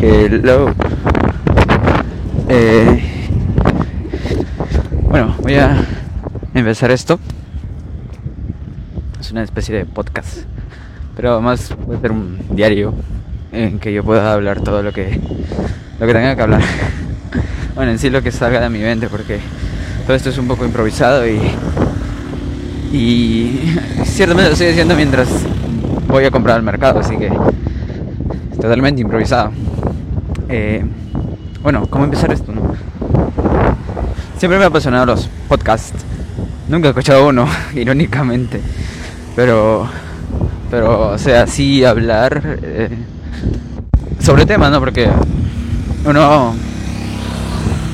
Hello. Eh, bueno, voy a empezar esto. Es una especie de podcast. Pero más puede ser un diario en que yo pueda hablar todo lo que lo que tenga que hablar. Bueno, en sí lo que salga de mi mente porque todo esto es un poco improvisado y y ciertamente lo estoy haciendo mientras voy a comprar al mercado, así que totalmente improvisado. Eh, bueno, ¿cómo empezar esto? Siempre me ha apasionado los podcasts. Nunca he escuchado uno, irónicamente. Pero, pero, o sea, sí hablar eh, sobre temas, ¿no? Porque uno,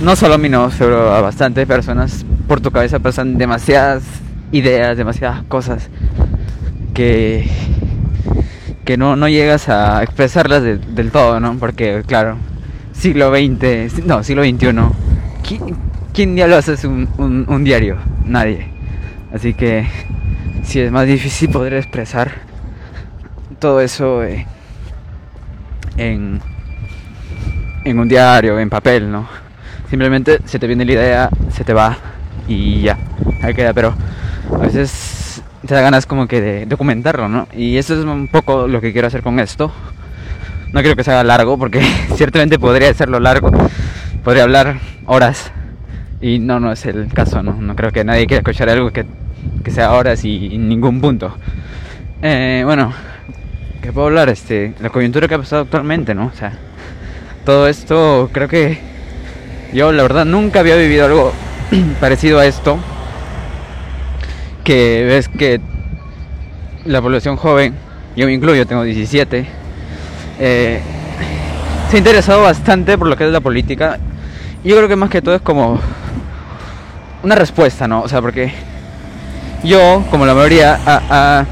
no solo a mí, no, pero a bastantes personas por tu cabeza pasan demasiadas ideas, demasiadas cosas que que no, no llegas a expresarlas del todo, ¿no? Porque, claro, siglo XX, no, siglo XXI, ¿quién, quién diablos hace un, un, diario? Nadie. Así que sí es más difícil poder expresar todo eso eh, en, en un diario, en papel, ¿no? Simplemente se te viene la idea, se te va y ya, ahí queda, pero a veces te da ganas como que de documentarlo, ¿no? Y eso es un poco lo que quiero hacer con esto. No quiero que se haga largo porque ciertamente podría hacerlo largo. Podría hablar horas. Y no, no es el caso, ¿no? No creo que nadie quiera escuchar algo que, sea horas y, ningún punto. Eh, bueno, ¿qué puedo hablar? Este, la coyuntura que ha pasado actualmente, ¿no? O sea, todo esto creo que yo la verdad nunca había vivido algo parecido a esto que ves que la población joven, yo me incluyo, tengo 17, eh, se ha interesado bastante por lo que es la política. Yo creo que más que todo es como una respuesta, ¿no? O sea, porque yo, como la mayoría, ha,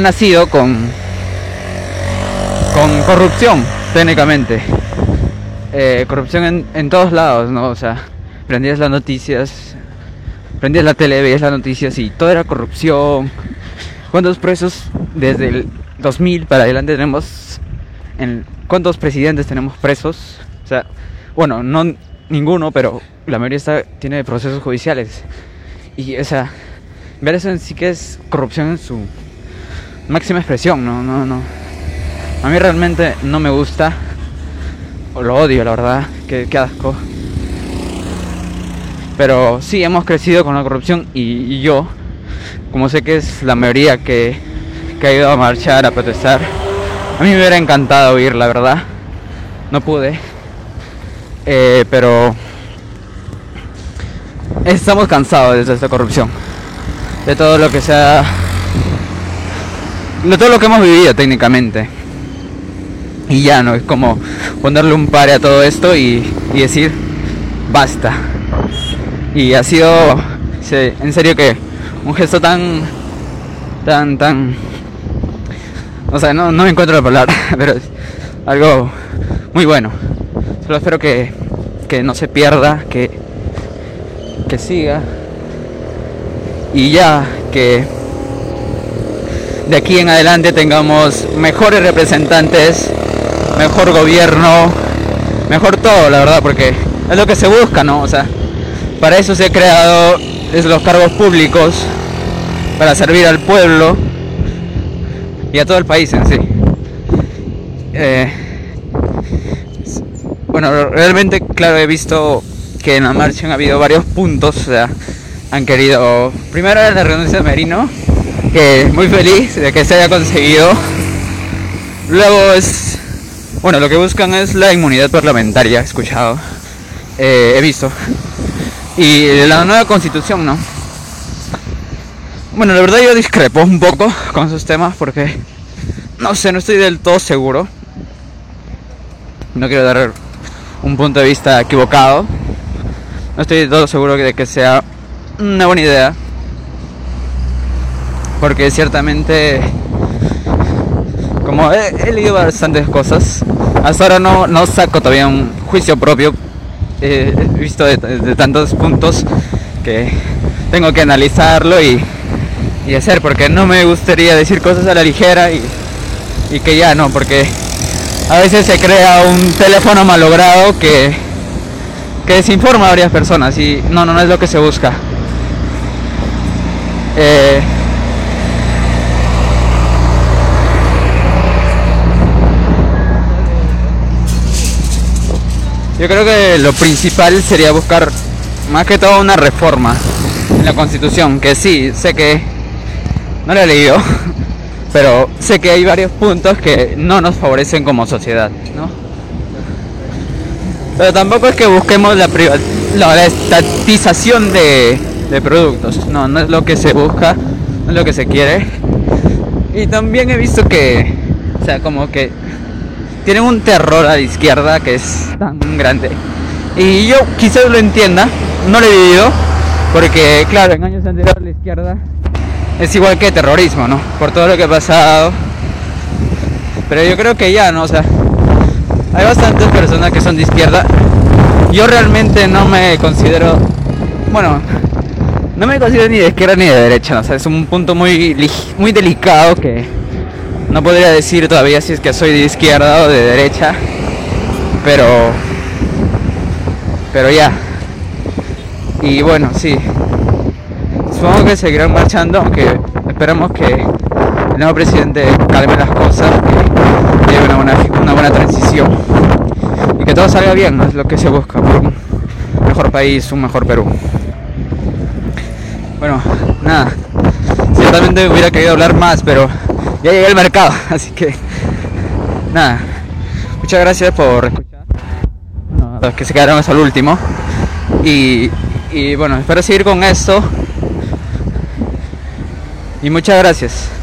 nacido con, con corrupción, técnicamente. Eh, corrupción en todos lados, ¿no? O sea, prendías las noticias prendías la tele, veías las noticias y todo era corrupción. ¿Cuántos presos desde el 2000 para adelante tenemos? En, ¿Cuántos presidentes tenemos presos? O sea, bueno, no ninguno, pero la mayoría tiene procesos judiciales. Y, o sea, ver eso en sí que es corrupción en su máxima expresión, no, no, no. A mí realmente no me gusta, o lo odio, la verdad, que, que asco. Pero sí, hemos crecido con la corrupción y, yo, como sé que es la mayoría que, ha ido a marchar, a protestar, a mí me hubiera encantado ir, la verdad. No pude. Eh, pero estamos cansados de esta corrupción. De todo lo que sea. De todo lo que hemos vivido técnicamente. Y ya no, es como ponerle un pare a todo esto y decir, basta. Y ha sido, en serio que, un gesto tan, tan, tan, o sea, no, no encuentro la palabra, pero algo muy bueno. Solo espero que, que no se pierda, que, que siga. Y ya, que de aquí en adelante tengamos mejores representantes, mejor gobierno, mejor todo, la verdad, porque es lo que se busca, ¿no? O sea, para eso se ha creado los cargos públicos, para servir al pueblo y a todo el país en sí. Eh, bueno, realmente, claro, he visto que en la marcha han habido varios puntos, o sea, han querido, primero la renuncia de Merino, que muy feliz de que se haya conseguido. Luego es, bueno, lo que buscan es la inmunidad parlamentaria, escuchado, eh, he visto y la nueva constitución, ¿no? Bueno, la verdad yo discrepo un poco con esos temas porque no sé, no estoy del todo seguro. No quiero dar un punto de vista equivocado. No estoy del todo seguro de que sea una buena idea. Porque ciertamente, como he, leído bastantes cosas, hasta ahora no, saco todavía un juicio propio he visto de, tantos puntos que tengo que analizarlo y, y, hacer, porque no me gustaría decir cosas a la ligera y, y que ya no, porque a veces se crea un teléfono malogrado que, que desinforma a varias personas y no, no, no es lo que se busca. Eh, yo creo que lo principal sería buscar más que todo una reforma en la constitución, que sí, sé que no lo he leído, pero sé que hay varios puntos que no nos favorecen como sociedad, ¿no? Pero tampoco es que busquemos la, la estatización de, de productos, no, no es lo que se busca, no es lo que se quiere. Y también he visto que, o sea, como que tienen un terror a la izquierda que es tan grande. Y yo quizás lo entienda, no lo he vivido, porque claro, en años anteriores la izquierda es igual que terrorismo, ¿no? Por todo lo que ha pasado. Pero yo creo que ya, ¿no? O sea, hay bastantes personas que son de izquierda. Yo realmente no me considero, bueno, no me considero ni de izquierda ni de derecha, ¿no? O sea, es un punto muy, muy delicado que no podría decir todavía si es que soy de izquierda o de derecha. Pero, pero ya. Y bueno, sí, supongo que seguirán marchando, aunque esperamos que el nuevo presidente calme las cosas, que lleve una buena, una buena transición y que todo salga bien, es lo que se busca por un mejor país, un mejor Perú. Bueno, nada, ciertamente hubiera querido hablar más, pero ya llegué al mercado, así que nada, muchas gracias por escuchar, los que se quedaron hasta el último. Y, y bueno, espero seguir con esto. Y muchas gracias.